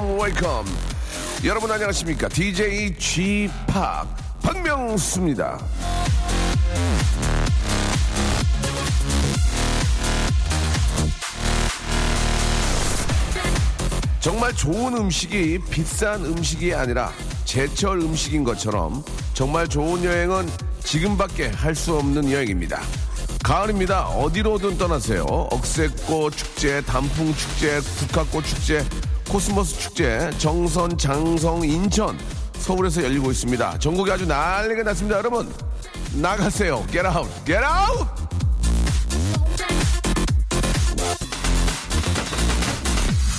Welcome. 여러분 안녕하십니까? DJ G 팍 박명수입니다. 정말 좋은 음식이 비싼 음식이 아니라 제철 음식인 것처럼 정말 좋은 여행은 지금밖에 할 수 없는 여행입니다. 가을입니다. 어디로든 떠나세요. 억새꽃 축제, 단풍 축제, 국화꽃 축제, 코스모스 축제, 정선, 장성, 인천, 서울에서 열리고 있습니다. 전국이 아주 난리가 났습니다. 여러분, 나가세요. Get out! Get out!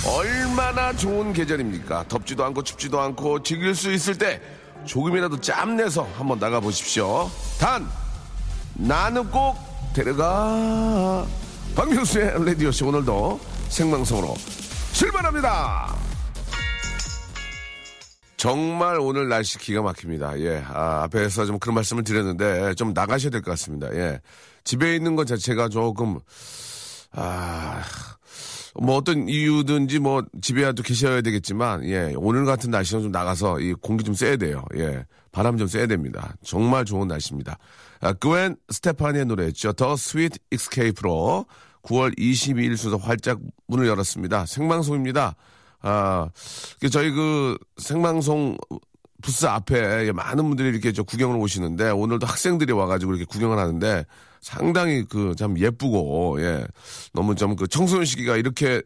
얼마나 좋은 계절입니까? 덥지도 않고 춥지도 않고 즐길 수 있을 때 조금이라도 짬 내서 한번 나가 보십시오. 단 나는 꼭 데려가. 박명수의 라디오쇼 오늘도 생방송으로 출발합니다. 정말 오늘 날씨 기가 막힙니다. 예. 아, 앞에서 좀 그런 말씀을 드렸는데 좀 나가셔야 될 것 같습니다. 예. 집에 있는 것 자체가 조금 아, 뭐 어떤 이유든지 뭐 집에라도 계셔야 되겠지만 예 오늘 같은 날씨는 좀 나가서 이 공기 좀 쐬야 돼요 예 바람 좀 쐬야 됩니다 정말 좋은 날씨입니다 아, 그웬 스테파니의 노래였죠 The Sweet Escape로 9월 22일 순서 활짝 문을 열었습니다. 생방송입니다. 아 저희 그 생방송 부스 앞에 많은 분들이 이렇게 저 구경을 오시는데 오늘도 학생들이 와가지고 이렇게 구경을 하는데 상당히 그 참 예쁘고 예 너무 좀 그 청소년 시기가 이렇게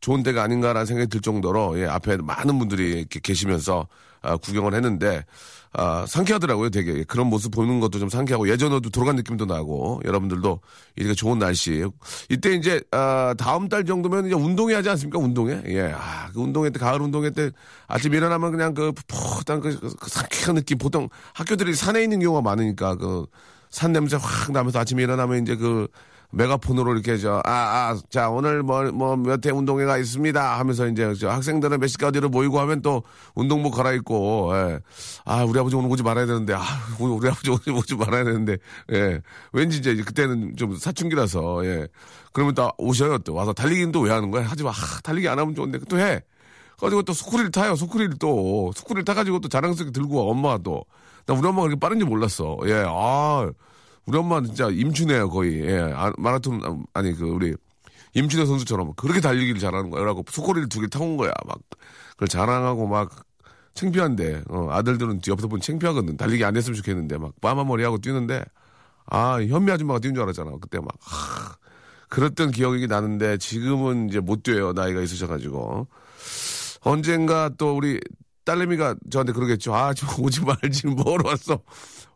좋은 데가 아닌가라는 생각이 들 정도로 예 앞에 많은 분들이 이렇게 계시면서 아, 구경을 했는데 아, 상쾌하더라고요, 되게. 그런 모습 보는 것도 좀 상쾌하고, 예전에도 돌아간 느낌도 나고, 여러분들도 이렇게 좋은 날씨. 이때 이제, 아, 다음 달 정도면 이제 운동회 하지 않습니까? 운동회? 예. 아, 그 운동회 때, 가을 운동회 때 아침 일어나면 그냥 그, 푸릇한 그, 그 상쾌한 느낌. 보통 학교들이 산에 있는 경우가 많으니까, 그, 산 냄새 확 나면서 아침에 일어나면 이제 그, 메가폰으로 이렇게 저, 아, 아, 자, 오늘 뭐, 뭐, 몇 회 운동회가 있습니다 하면서 이제 저 학생들은 몇 시까지 어디로 모이고 하면 또 운동복 갈아입고, 예. 아, 우리 아버지 오늘 오지 말아야 되는데, 아, 우리 아버지 오늘 오지 말아야 되는데, 예. 왠지 이제 그때는 좀 사춘기라서, 예. 그러면 또 오셔요. 또 와서 달리기는 또 왜 하는 거야? 하지 마. 아, 달리기 안 하면 좋은데 또 해. 가지고 또 스쿠리를 타요. 스쿠리를 또. 스쿠리를 타가지고 또 자랑스럽게 들고 와, 엄마가 또. 나 우리 엄마가 그렇게 빠른지 몰랐어. 예, 아. 우리 엄마는 진짜 임춘해요 거의. 예, 아, 마라톤 아니 그 우리 임춘혜 선수처럼 그렇게 달리기를 잘하는 거야. 그래갖고 소코리를 두 개 타온 거야. 막 그걸 자랑하고 막 창피한데 어, 아들들은 옆에서 보면 창피하거든. 달리기 안 했으면 좋겠는데 막 빠마머리 하고 뛰는데 아 현미 아줌마가 뛰는 줄 알았잖아. 그때 막 하, 그랬던 기억이 나는데 지금은 이제 못 뛰어요. 나이가 있으셔가지고 언젠가 또 우리 딸내미가 저한테 그러겠죠. 아, 저 오지 말지. 뭐하러 왔어?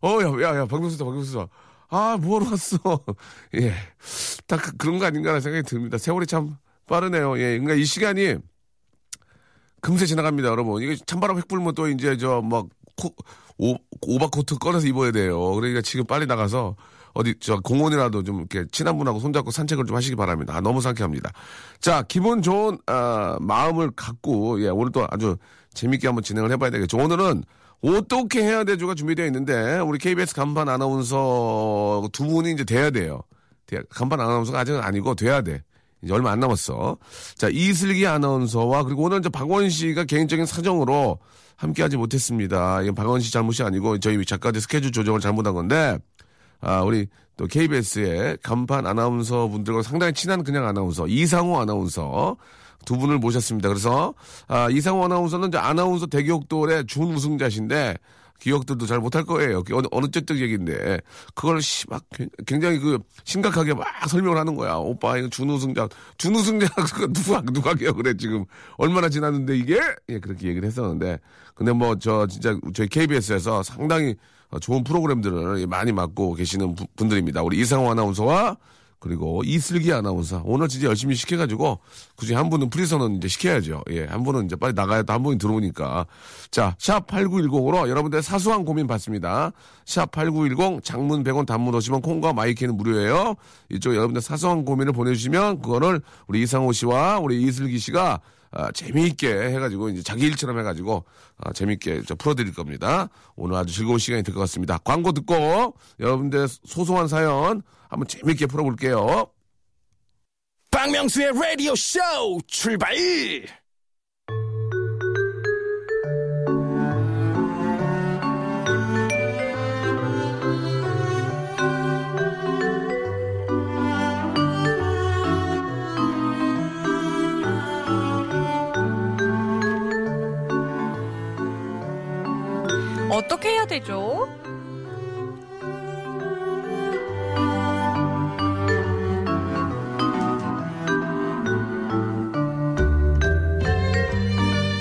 어, 야, 야, 야, 박명수다, 박명수다. 아, 뭐하러 왔어? 예. 딱 그, 그런 거 아닌가라는 생각이 듭니다. 세월이 참 빠르네요. 예. 그러니까 이 시간이 금세 지나갑니다, 여러분. 이게 찬바람 획 불면 또 이제 저 막, 오, 오버코트 꺼내서 입어야 돼요. 그러니까 지금 빨리 나가서 어디 저 공원이라도 좀 이렇게 친한 분하고 손잡고 산책을 좀 하시기 바랍니다. 아, 너무 상쾌합니다. 자, 기분 좋은 아, 마음을 갖고 예, 오늘 또 아주 재밌게 한번 진행을 해봐야 되겠죠. 오늘은 어떻게 해야 되죠가 준비되어 있는데 우리 KBS 간판 아나운서 두 분이 이제 돼야 돼요. 간판 아나운서가 아직은 아니고 돼야 돼. 이제 얼마 안 남았어. 자 이슬기 아나운서와 그리고 오늘 이제 박원 씨가 개인적인 사정으로 함께하지 못했습니다. 이건 박원 씨 잘못이 아니고 저희 작가들 스케줄 조정을 잘못한 건데 아 우리 또 KBS의 간판 아나운서 분들과 상당히 친한 그냥 아나운서 이상호 아나운서 두 분을 모셨습니다. 그래서 아, 이상호 아나운서는 이제 아나운서 대기업돌의 준 우승자신데 기억들도 잘 못할 거예요. 어느, 어느 째적 얘기인데 그걸 시, 막 굉장히 그 심각하게 막 설명을 하는 거야. 오빠 이거 준우승자, 준우승자 누가 누가 기억을 해 지금 얼마나 지났는데 이게 예 그렇게 얘기를 했었는데 근데 뭐 저 진짜 저희 KBS에서 상당히 좋은 프로그램들을 많이 맡고 계시는 분들입니다. 우리 이상호 아나운서와 그리고 이슬기 아나운서 오늘 진짜 열심히 시켜가지고 그중에 한 분은 프리선언 이제 시켜야죠. 예, 한 분은 이제 빨리 나가야 또 한 분이 들어오니까 자 샵 8910으로 여러분들 사소한 고민 받습니다. 샵 8910 장문 100원 단문 50원 콩과 my K는 무료예요. 이쪽 여러분들 사소한 고민을 보내주시면 그거를 우리 이상호 씨와 우리 이슬기 씨가 아, 재미있게 해가지고 이제 자기 일처럼 해가지고 아, 재미있게 저 풀어드릴 겁니다. 오늘 아주 즐거운 시간이 될 것 같습니다. 광고 듣고 여러분들 소소한 사연 한번 재미있게 풀어볼게요. 박명수의 라디오 쇼 출발! 어떻게 해야 되죠?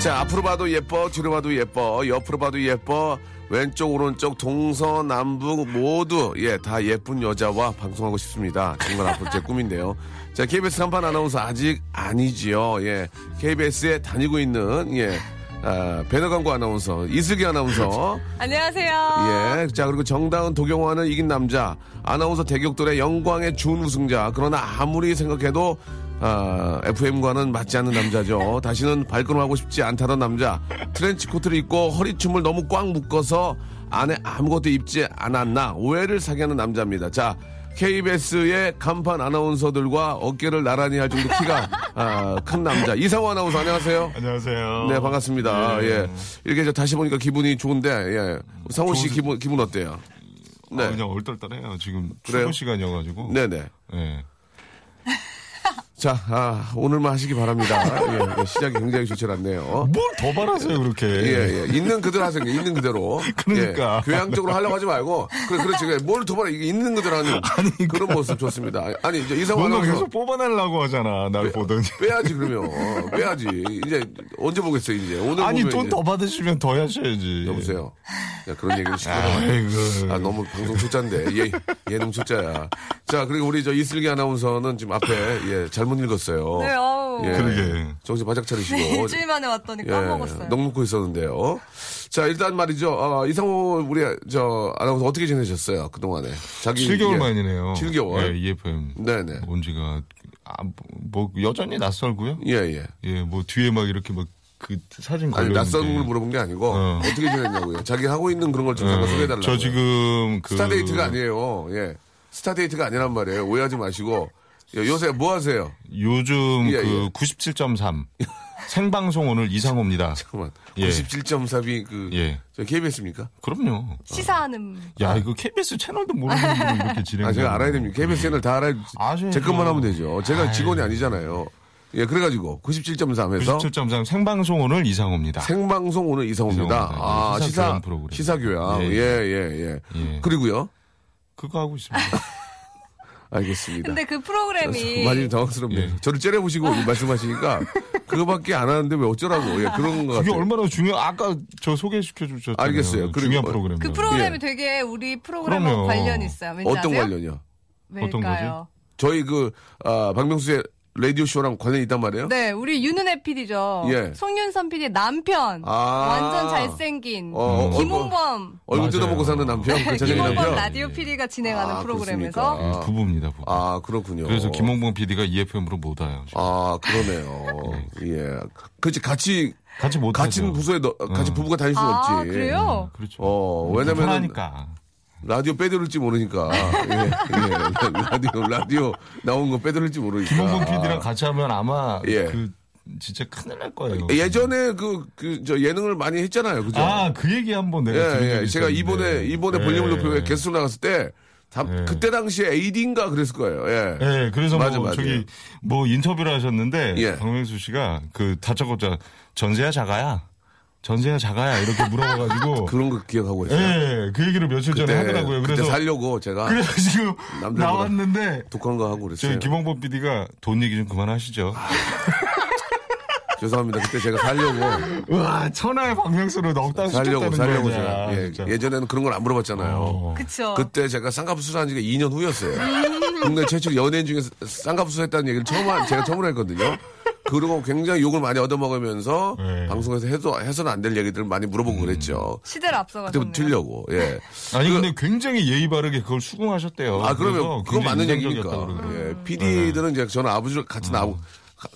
자, 앞으로 봐도 예뻐, 뒤로 봐도 예뻐, 옆으로 봐도 예뻐, 왼쪽, 오른쪽, 동서 남북 모두, 예, 다 예쁜 여자와 방송하고 싶습니다. 정말 앞으로 제 꿈인데요. 자, KBS 간판 아나운서 아직 아니지요. 예, KBS에 다니고 있는, 예, 아, 배너 광고 아나운서, 이슬기 아나운서. 안녕하세요. 예. 자, 그리고 정다은 도경화는 이긴 남자. 아나운서 대격돌의 영광의 준 우승자. 그러나 아무리 생각해도 아, FM과는 맞지 않는 남자죠. 다시는 발걸음하고 싶지 않다던 남자. 트렌치 코트를 입고 허리춤을 너무 꽉 묶어서 안에 아무것도 입지 않았나 오해를 사게 하는 남자입니다. 자, KBS의 간판 아나운서들과 어깨를 나란히 할 정도 키가 아, 큰 남자 이상호 아나운서 안녕하세요. 안녕하세요. 네 반갑습니다. 네. 예 이렇게 저 다시 보니까 기분이 좋은데 예 상호 씨? 기분 기분 어때요? 네 아, 그냥 얼떨떨해요. 지금 그래요? 출근 시간이어가지고. 네네. 네. 자 아, 오늘만 하시기 바랍니다. 예, 예, 시작이 굉장히 좋지 않네요. 뭘 더 바라세요 그렇게? 예, 예. 있는 그대로 하세요. 있는 그대로. 그러니까. 예, 교양적으로 하려고 하지 말고. 그래, 그렇지. 뭘 도발해. 이게 있는 그대로 하는 그런 모습 좋습니다. 아니, 이제 뭔가 아나운서 계속 뽑아내려고 하잖아. 날 보더니. 빼야지, 그러면. 어, 빼야지. 이제 언제 보겠어요, 이제. 오늘 아니 돈. 더 받으시면 더 하셔야지. 여보세요. 야, 그런 얘기를. 아이고. 아, 너무 방송 초짜인데. 얘, 예능 초짜야. 자, 그리고 우리 저 이슬기 아나운서는 지금 앞에, 예, 잘못 읽었어요. 네, 어우. 예. 그러게. 정신 바짝 차리시고. 일주일 만에 왔더니 까먹었어요. 넉넉고 있었는데요. 자, 일단 말이죠. 어, 이상호 우리 저 아나운서 어떻게 지내셨어요? 그동안에. 자기 7개월 예. 만이네요. 7개월? 예, EFM. 네 네. 온 지가 아, 뭐, 뭐 여전히 낯설고요. 예, 예. 예, 뭐 뒤에 막 이렇게 막 그 사진 걸려 아니, 낯선 걸 물어본 게 아니고, 어. 어. 떻게 지냈냐고요. 자기 하고 있는 그런 걸좀 잠깐 소개해 달라고. 저 지금 그 스타데이트가 아니에요. 예. 스타데이트가 아니란 말이에요. 오해하지 마시고. 예, 요새 뭐 하세요? 요즘 예, 그 예. 97.3 생방송 오늘 이상호입니다. 잠깐만. 예. 97.4비 그, 예. 저 KBS입니까? 그럼요. 시사하는. 야, 이거 KBS 채널도 모르는 분이 이렇게 진행. 아, 제가 알아야 됩니다. KBS 채널 다 알아야, 아셔야죠. 제 것만 하면 되죠. 제가. 직원이 아니잖아요. 예, 그래가지고, 97.3에서. 97.3 생방송 오늘 이상호입니다. 생방송 오늘 이상호입니다. 이상호입니다. 아, 시사 시사, 교양. 예, 예, 예, 예. 예. 그리고요. 그거 하고 있습니다. 알겠습니다. 근데 그 프로그램이 많이 당황스럽네요. 예. 저를 째려보시고 말씀하시니까 그거밖에 안 하는데 왜 어쩌라고. 예, 그런 거 그게 같아요. 얼마나 중요? 아까 저 소개시켜 주셨잖아요. 알겠어요. 그리고 중요한 뭐- 프로그램. 그 프로그램이 예. 되게 우리 프로그램하고 그럼요. 관련이 있어요. 왠지 어떤 아세요? 관련이요? 어떤 왜일까요? 저희 그, 아, 박명수의 라디오 쇼랑 관련이 있단 말이에요? 네, 우리 윤은혜 PD죠. 예. 송윤선 PD의 남편. 아. 완전 잘생긴. 어, 어, 김홍범. 얼굴 맞아요. 뜯어먹고 사는 남편? 그 잘생긴 김홍범 남편? 라디오 PD가 진행하는 아, 프로그램에서? 예, 부부입니다. 부부. 아, 그렇군요. 그래서 김홍봉 PD가 EFM으로 못 와요. 지금. 아, 그러네요. 예. 그렇지, 같이, 같이 못 같은 하죠. 부서에, 너, 같이 어. 부부가 다닐 수 아, 없지. 그래요? 그렇죠. 어, 왜냐면은 하니까 라디오 빼들을지 모르니까. 예, 예. 라디오, 라디오 나온 거 빼들을지 모르니까. 김홍봉 PD랑 같이 하면 아마 예. 그 진짜 큰일 날 거예요. 예전에 그, 그, 저 예능을 많이 했잖아요. 그죠? 아, 그 얘기 한번 내가 예, 예. 제가. 이번에, 이번에 예. 볼륨을 높여 게스트 나갔을 때, 다, 예. 그때 당시에 AD인가 그랬을 거예요. 예. 예, 그래서 맞아, 뭐 맞아. 저기 뭐 인터뷰를 하셨는데 예. 박명수 씨가 그 다짜고짜 전세야 자가야 전세야 자가야 이렇게 물어봐가지고 그런 거 기억하고 있어요. 예, 그 얘기를 며칠 전에 하더라고요. 그때 그래서 살려고 제가 그래서 지금 남들보다 나왔는데 독한 거 하고 그랬어요. 저희 김홍범 PD가 돈 얘기 좀 그만하시죠. 죄송합니다. 그때 제가 살려고 와 천하의 박명수로 넉달 살려고 살려고 거 제가. 예, 진짜. 예전에는 그런 걸 안 물어봤잖아요. 어. 그쵸. 그때 제가 쌍꺼풀 수술한 지가 2년 후였어요. 국내 최초 연예인 중에 쌍꺼풀 수술했다는 얘기를 처음 한- 제가 처음으로 했거든요. 그리고 굉장히 욕을 많이 얻어먹으면서 네. 방송에서 해도 해서는 안 될 얘기들을 많이 물어보고 그랬죠. 시대를 앞서가셨네요. 그때부터 틀려고. 예. 아니 근데 굉장히 예의 바르게 그걸 수긍하셨대요. 아 그러면 그건 맞는 얘기니까. 예. PD들은 이제 저는 아버지를 같은 아버 가-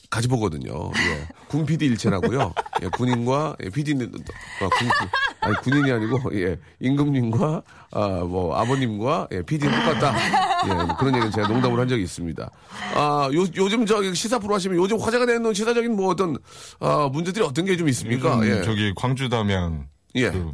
같이 보거든요. 예. 군 PD 일체라고요. 예, 군인과 예, PD는 아, 군, 군- 아니 군인이 아니고 예, 임금님과 아, 뭐 아버님과 예, PD는 똑같다. 예, 뭐 그런 얘기를 제가 농담을 한 적이 있습니다. 아, 요, 요즘 저기 시사 프로 하시면 요즘 화제가 되는 시사적인 뭐 어떤 아, 문제들이 어떤 게 좀 있습니까? 예. 저기 광주 담양 예. 그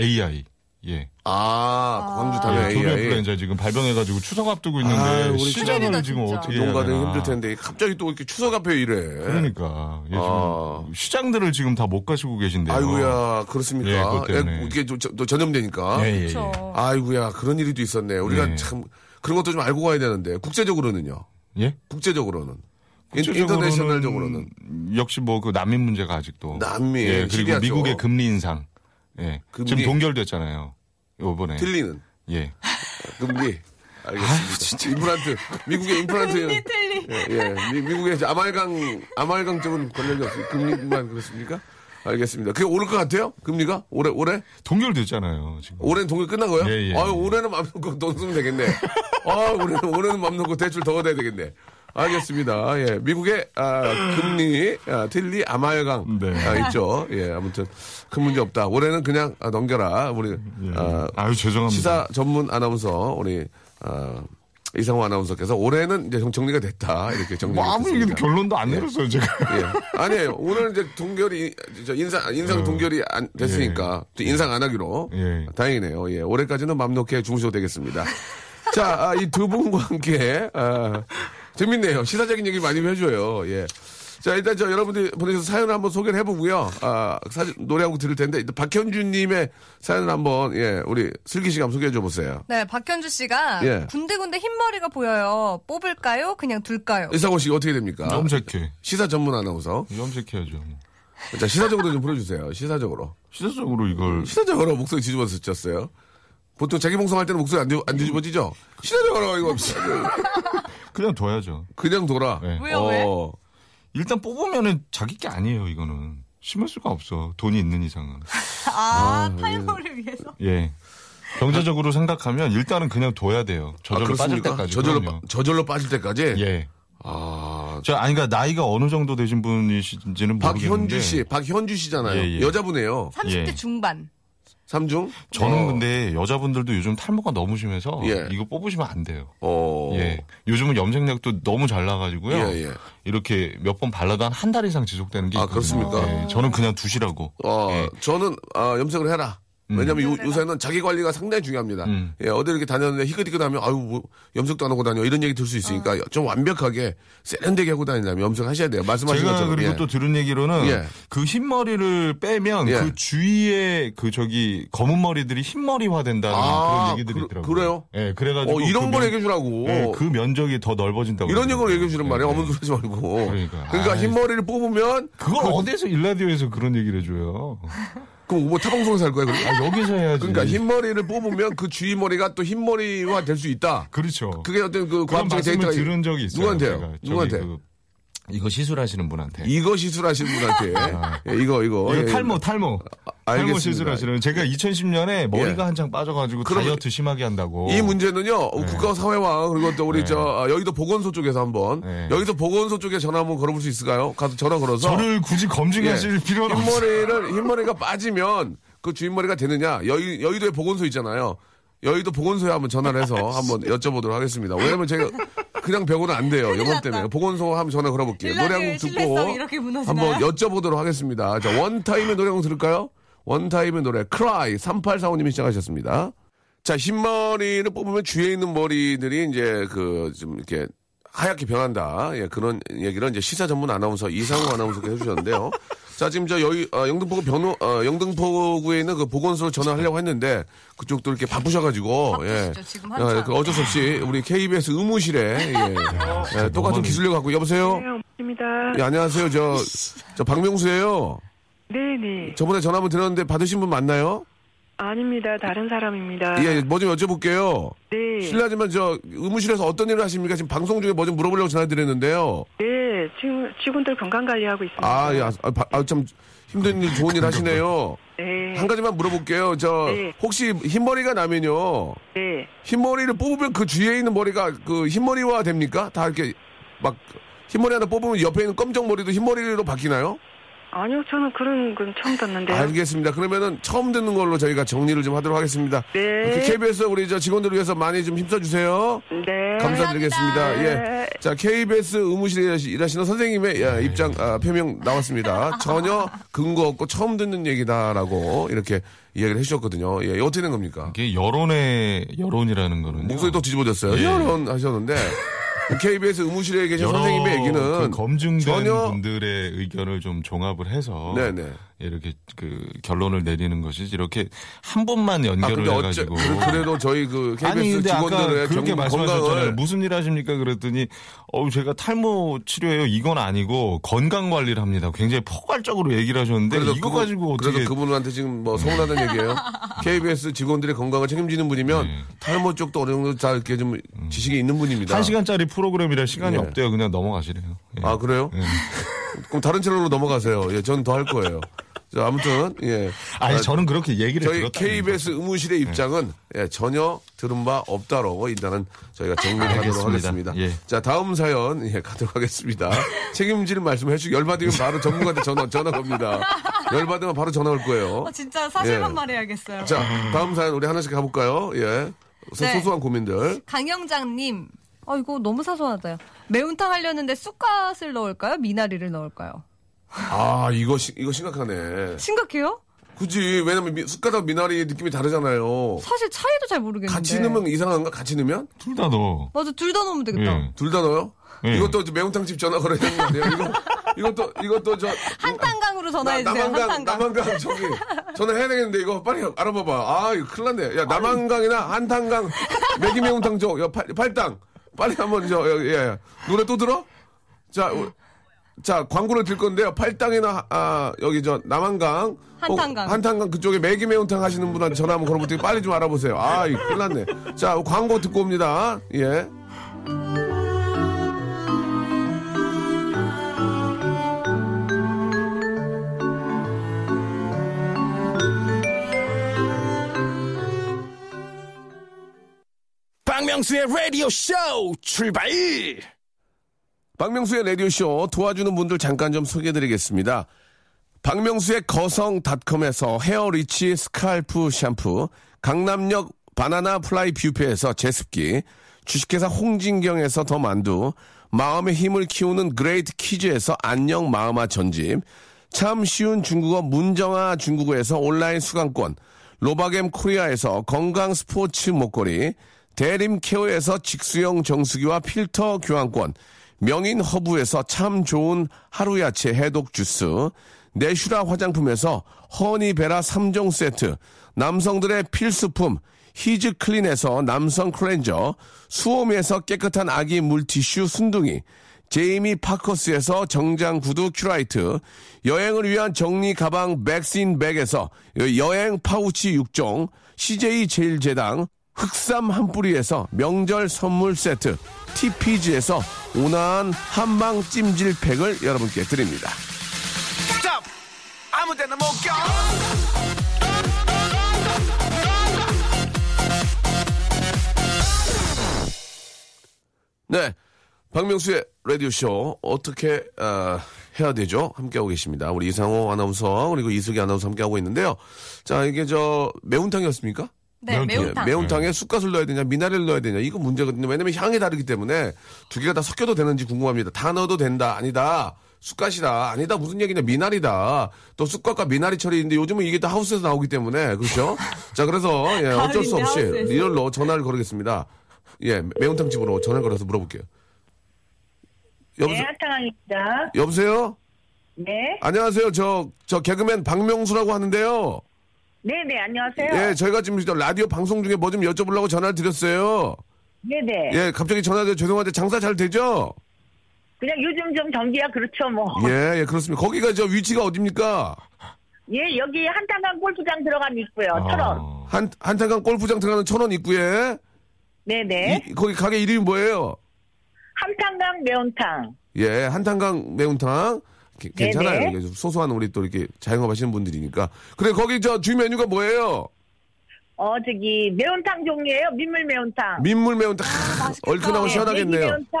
AI 예. 아, 광주 예, 타면 조류 AI. 인플루엔자 지금 발병해가지고 추석 앞두고 있는데 아유, 우리 시장을 지금 진짜. 어떻게 되나. 힘들 텐데 갑자기 또 이렇게 추석 앞에 이래. 그러니까 예, 아. 시장들을 지금 다 못 가시고 계신데요. 아이고야 그렇습니까? 예, 그것 때문에. 예, 이게 또, 전염되니까. 예, 예, 예. 그쵸. 아이고야 그런 일이 또 있었네. 우리가 네. 참 그런 것도 좀 알고 가야 되는데 국제적으로는요. 예? 국제적으로는 인- 국제적으로는 인터내셔널적으로는 역시 뭐 그 난민 문제가 아직도 난민, 예, 그리고 시리아죠. 미국의 금리 인상 예. 금리. 지금 동결됐잖아요. 요번에 틀리는 예. 금리. 알겠습니다. 임플란트 미국의 임플란트 틀리 틀리. 예, 예. 미, 미국의 아말강 아말강 쪽은 권력이 없어요. 금리만 그렇습니까? 알겠습니다. 그게 오를 것 같아요? 금리가 올해 올해 동결됐잖아요. 지금. 올해는 동일 끝난 거예요? 예, 예, 아유, 예. 올해는 맘 놓고 돈 쓰면 되겠네. 아, 올해는, 올해는 맘 놓고 대출 더 얻어야 되겠네. 알겠습니다. 예. 미국의, 아, 금리, 아, 틸리, 아말강. 네. 아, 있죠. 예. 아무튼 큰 문제 없다. 올해는 그냥 아, 넘겨라. 우리, 예. 아, 아유 죄송합니다. 시사 전문 아나운서, 우리, 아, 이상호 아나운서께서 올해는 이제 정- 정리가 됐다. 이렇게 정리가 뭐 아무. 얘기도 결론도 안 내렸어요 제가. 예. 아니에요. 오늘 이제 동결이, 저 인상, 인상 동결이 안 됐으니까, 또 인상 안 하기로. 예. 다행이네요. 예. 올해까지는 맘 놓게 주무셔도 되겠습니다. 자, 이 두 분과 함께, 아, 재밌네요. 시사적인 얘기 많이 해줘요. 예. 자, 일단 저 여러분들이 보내주셔서 사연을 한번 소개를 해보고요. 아, 사진, 노래 한곡 들을 텐데, 일단 박현주님의 사연을 한번, 예, 우리 슬기 씨가 한번 소개해 줘 보세요. 네, 박현주 씨가 예. 군데군데 흰머리가 보여요. 뽑을까요? 그냥 둘까요? 이상호 씨 어떻게 됩니까? 염색해. 시사 전문 아나운서. 염색해야죠. 뭐. 자, 시사적으로 좀 풀어주세요. 시사적으로. 시사적으로 이걸 시사적으로 목소리 뒤집어서 쳤어요. 보통 자기 방송할 때는 목소리 안, 뒤, 안 뒤집어지죠? 시사적으로 이거 그냥 둬야죠. 그냥 돌아. 네. 왜요, 왜? 어. 일단 뽑으면은 자기 게 아니에요 이거는. 심을 수가 없어. 돈이 있는 이상은. 아, 탈모를 위해서. 예. 경제적으로 생각하면 일단은 그냥 둬야 돼요. 저절로 빠질 그렇습니까? 때까지. 저절로. 빠- 저절로 빠질 때까지? 예. 아. 저 아니 그러니까 나이가 어느 정도 되신 분이신지는 모르겠는데 박현주 씨, 박현주 씨잖아요. 예, 예. 여자분이에요. 30대 예. 중반. 삼중? 저는 어. 근데 여자분들도 요즘 탈모가 너무 심해서 예. 이거 뽑으시면 안 돼요. 어. 예. 요즘은 염색약도 너무 잘 나가지고요. 예, 예. 이렇게 몇 번 발라도 한 한 달 이상 지속되는 게 아, 있거든요. 그렇습니까? 예, 저는 그냥 두시라고. 어, 예. 저는, 아, 염색을 해라. 왜냐면 요, 요새는 자기 관리가 상당히 중요합니다. 음. 예, 어디 이렇게 다녔는데 희끗희끗하면 아유 뭐 염색도 안 하고 다녀 이런 얘기 들 수 있으니까 좀 완벽하게 세련되게 하고 다니려면 염색 하셔야 돼요. 말씀하신 제가 것처럼 그리고 예. 또 들은 얘기로는 예. 그 흰머리를 빼면 예. 그 주위에 그 저기 검은 머리들이 흰머리화 된다는 아, 그런 얘기들이 그- 있더라고요. 그래요? 예, 그래가지고 어, 이런 그걸 면- 얘기해 주라고. 예, 그 면적이 더 넓어진다고. 이런. 얘기를 얘기해 주는 말이에요. 예, 예. 소리 하지 말고. 그러니까. 그러니까. 흰머리를 뽑으면 그걸 어디서 일라디오에서 그런 얘기를 해줘요? 그럼 뭐 타방송에서 할 거야, 그럼? 아, 여기서 해야지. 그러니까 흰머리를 뽑으면 그 주위 머리가 또 흰머리화 될 수 있다. 그렇죠. 그게 어떤 그 말씀을 데이터가 들은 적이 있어요. 누구한테요? 누구한테? 그 이거 시술하시는 분한테. 이거 시술하시는 분한테 예, 이거 이거 아. 이거 예, 탈모, 탈모. 탈모 알겠습니다. 시술하시는. 제가 2010년에 머리가 예. 한창 빠져가지고 다이어트 심하게 한다고. 이 문제는요 국가 사회와 그리고 또 우리 네. 저 아, 여의도 보건소 쪽에서 한번 네. 여의도 보건소 쪽에 전화 한번 걸어볼 수 있을까요? 가서 전화 걸어서 저를 굳이 검증하실 예. 필요는 없어요. 흰머리를 흰머리가 빠지면 그 주인머리가 되느냐 여의 여의도에 보건소 있잖아요. 여의도 보건소에 한번 전화를 해서 한번 여쭤보도록 하겠습니다. 왜냐면 제가 그냥 배고는 안 돼요. 영업. 때문에 보건소 한번 전화 걸어볼게요. 노래 한 곡 듣고? 한번 여쭤보도록 하겠습니다. 자 원타임의 노래 한곡 들을까요? 원타임의 노래 크라이 3845님이 시작하셨습니다. 자 흰머리를 뽑으면 주위에 있는 머리들이 이제 그 좀 이렇게 하얗게 변한다. 예, 그런 얘기를 이제 시사 전문 아나운서 이상우 아나운서가 해주셨는데요. 자, 지금 저 여기, 어, 영등포구 변호, 어, 영등포구에 있는 그 보건소로 전화하려고 했는데 그쪽도 이렇게 바쁘셔가지고, 예. 바쁘시죠, 지금 한참. 그 어쩔 수 없이 우리 KBS 의무실에, 예. 예, 똑같은 기술력 갖고, 여보세요? 입니다. 예, 안녕하세요. 저, 저 박명수예요. 네네. 저번에 전화 한번 드렸는데 받으신 분 맞나요? 아닙니다. 다른 사람입니다. 예, 뭐 좀 여쭤볼게요. 네. 실례하지만 저 의무실에서 어떤 일을 하십니까? 지금 방송 중에 뭐 좀 물어보려고 전화드렸는데요. 네. 지금 직원들 건강 관리하고 있습니다. 아, 예, 아, 바- 아, 참 힘든 일, 좋은 일 하시네요. 네. 한 가지만 물어볼게요. 저 네. 혹시 흰머리가 나면요. 네. 흰머리를 뽑으면 그 뒤에 있는 머리가 그 흰머리화 됩니까? 다 이렇게 막 흰머리 하나 뽑으면 옆에 있는 검정 머리도 흰머리로 바뀌나요? 아니요, 저는 그런 건 처음 듣는데요. 알겠습니다. 그러면은 처음 듣는 걸로 저희가 정리를 좀 하도록 하겠습니다. 네. KBS 우리 저 직원들을 위해서 많이 좀 힘써주세요. 네. 감사드리겠습니다. 예. 네. 자, KBS 의무실에 일하시- 일하시는 선생님의 예, 입장, 아, 표명 나왔습니다. 전혀 근거 없고 처음 듣는 얘기다라고 이렇게 이야기를 해주셨거든요. 예, 어떻게 된 겁니까? 이게 여론의 여론이라는 거는 목소리 또 뒤집어졌어요. 예. 여론 하셨는데 KBS 의무실에 계신 선생님의 얘기는 그 검증된 전혀 분들의 의견을 좀 종합을 해서 네네. 이렇게 그 결론을 내리는 것이지 이렇게 한 번만 아, 연결을 어째, 해가지고 그- 그래도 저희 그 KBS 아니 근데 아까 직원들의 그렇게 경- 말씀하셨잖아요. 무슨 일 하십니까? 그랬더니 어 제가 탈모 치료해요. 이건 아니고 건강 관리를 합니다. 굉장히 포괄적으로 얘기를 하셨는데 이거 그분- 가지고 어떻게 그래서 그분한테 지금 뭐 서운하다는 얘기예요. KBS 직원들의 건강을 책임지는 분이면 네. 탈모 쪽도 어느 정도 다 이렇게 좀 지식이 있는 분입니다. 한 시간짜리 프로그램이라 시간이 예. 없대요. 그냥 넘어가시래요. 예. 아 그래요? 예. 그럼 다른 채널로 넘어가세요. 예, 전 더 할 거예요. 자, 아무튼 예. 아니 아, 저는 그렇게 얘기를 저희. KBS 의무실의 입장은 예, 전혀 들은 바 없다로 일단은 저희가 정리를 하도록 알겠습니다. 하겠습니다. 예. 자 다음 사연 예, 가도록 하겠습니다. 책임지는 말씀 해 주시고 열받으면 바로 전문가한테 전화 전화 겁니다. 열받으면 바로 전화 올 거예요. 어, 진짜 사실만 예. 말해야겠어요. 자 다음 사연 우리 하나씩 가볼까요? 예. 소- 네. 소소한 고민들. 강영장님. 아 이거 너무 사소하다요. 매운탕 하려는데 쑥갓을 넣을까요? 미나리를 넣을까요? 아 이거 시- 이거 심각하네. 심각해요? 그지 왜냐면 미- 숟가락 미나리 느낌이 다르잖아요. 사실 차이도 잘 모르겠는데. 같이 넣으면 이상한가? 같이 넣으면? 둘 다 넣어. 맞아 둘 다 넣으면 되겠다. 예. 둘다 넣어요? 예. 이것도 이제 매운탕집 전화 걸어야 되는 거 아니에요? 이거, 이것도, 이것도 저. 한탄강으로 전화해 주세요. 남한강, 한탄강. 남한강 저기 전화해야 되겠는데 이거 빨리 알아봐봐. 아, 이거 큰일 났네. 야, 남한강이나 한탄강, 매기 매운탕 저, 야, 팔, 팔당. 빨리 한번 저, 예, 예. 노래 또 들어? 자, 우- 자, 광고를 들 건데요. 팔당이나, 아, 여기 저, 남한강. 혹 한탄강. 한탄강 그쪽에 매기 매운탕 하시는 분한테 전화 한번 걸어보세요. 빨리 좀 알아보세요. 아, 이거 큰일 났네. 자, 광고 듣고 옵니다. 예. 박명수의 라디오 쇼 출발! 박명수의 라디오쇼 도와주는 분들 잠깐 좀 소개해드리겠습니다. 박명수의 거성닷컴에서 헤어리치 스칼프 샴푸, 강남역 바나나 플라이 뷰페에서 제습기, 주식회사 홍진경에서 더 만두, 마음의 힘을 키우는 그레이트 키즈에서 안녕 마음아 전집, 참 쉬운 중국어 문정아 중국어에서 온라인 수강권, 로바겜 코리아에서 건강 스포츠 목걸이, 대림 케어에서 직수형 정수기와 필터 교환권, 명인 허브에서 참 좋은 하루 야채 해독 주스, 내슈라 화장품에서 허니베라 3종 세트, 남성들의 필수품 히즈 클린에서 남성 클렌저, 수오미에서 깨끗한 아기 물티슈 순둥이, 제이미 파커스에서 정장 구두 큐라이트, 여행을 위한 정리 가방 백신 백에서 여행 파우치 6종, CJ 제일제당, 흑삼 한 뿌리에서 명절 선물 세트, TPG에서 온화한 한방 찜질팩을 여러분께 드립니다. 아무 데나 못 껴! 네. 박명수의 라디오쇼 어떻게 어, 해야 되죠? 함께하고 계십니다. 우리 이상호 아나운서 그리고 이수기 아나운서 함께하고 있는데요. 자 이게 저 매운탕이었습니까? 네, 매운탕. 매운탕. 예, 매운탕에 쑥갓을 넣어야 되냐 미나리를 넣어야 되냐 이거 문제거든요. 왜냐면 향이 다르기 때문에 두 개가 다 섞여도 되는지 궁금합니다. 다 넣어도 된다 아니다. 쑥갓이다 아니다 무슨 얘기냐 미나리다 또 쑥갓과 미나리 처리인데 요즘은 이게 다 하우스에서 나오기 때문에 그렇죠 자 그래서 예, 어쩔 수 없이 하우스에서. 리얼로 전화를 걸겠습니다 예 매운탕 집으로 전화를 걸어서 물어볼게요 여보세요 네, 한탕입니다. 여보세요 네. 안녕하세요 저 저 개그맨 박명수라고 하는데요 네네, 안녕하세요. 예 저희가 지금 저 라디오 방송 중에 뭐 좀 여쭤보려고 전화를 드렸어요 네네. 예 갑자기 전화드 죄송한데 장사 잘 되죠 그냥 요즘 좀 전기야 그렇죠 뭐. 예, 예, 그렇습니다. 거기가 저 위치가 어딥니까? 예, 여기 한탄강 골프장 들어가면 있고요. 아. 천 원. 한, 한탄강 골프장 들어가는 천원 입구에, 네네. 이- 거기 가게 이름이 뭐예요? 한탄강 매운탕. 예, 한탄강 매운탕. 게- 괜찮아요. 네네. 소소한 우리 또 이렇게 자영업 하시는 분들이니까. 그래, 거기 저 주 메뉴가 뭐예요? 어 저기 매운탕 종류예요. 민물 매운탕. 민물 매운탕. 하, 맛있겠다. 얼큰하고 네, 시원하겠네요. 매기 매운탕.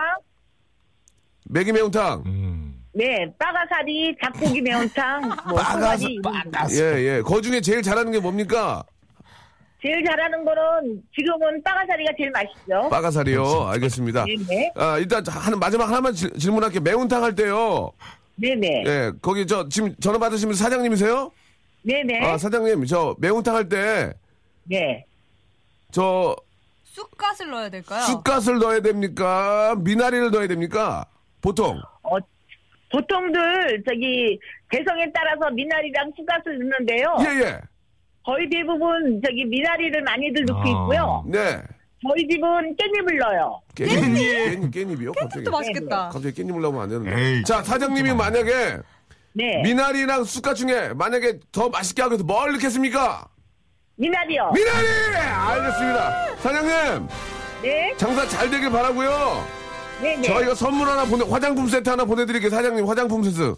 매기 매운탕. 음. 네, 빠가사리, 닭고기 매운탕, 뭐 빠가사- 거. 예, 예. 그 중에 제일 잘하는 게 뭡니까? 제일 잘하는 거는 지금은 빠가사리가 제일 맛있죠. 빠가사리요. 알겠습니다. 네 네. 아, 일단 한, 마지막 하나만 질- 질문할게요. 매운탕 할 때요. 네네. 예, 거기 저 지금 전화 받으시면 사장님이세요? 네네. 아, 사장님, 저 매운탕 할 때 네. 저 쑥갓을 넣어야 될까요? 쑥갓을 넣어야 됩니까? 미나리를 넣어야 됩니까? 보통. 어, 보통들 저기 개성에 따라서 미나리랑 쑥갓을 넣는데요. 예, 예. 거의 대부분 저기 미나리를 많이들 넣고 아. 있고요. 네. 저희 집은 깻잎을 넣어요. 깻잎. 깻잎, 깻잎이요? 갑자기. 또 맛있겠다. 갑자기 깻잎을 넣으면 안 되는데. 에이, 자, 사장님이 만약에 네. 미나리랑 쑥갓 중에 만약에 더 맛있게 하기 위해서 뭘 넣겠습니까? 미나리요. 미나리! 알겠습니다. 사장님, 네. 장사 잘 되길 바라고요 네 네. 저희가 선물 하나 보내, 화장품 세트 하나 보내드릴게요. 사장님, 화장품 세트.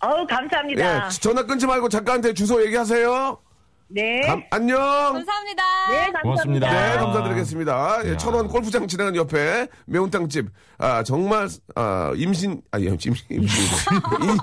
어우 감사합니다. 예, 전화 끊지 말고 작가한테 주소 얘기하세요. 네. 감- 안녕. 감사합니다. 네, 감사합니다. 고맙습니다. 네, 감사드리겠습니다. 예, 야. 천원 골프장 지나간 옆에 매운탕집. 아, 정말, 아, 임신, 아, 예, 임신, 임신, 인심,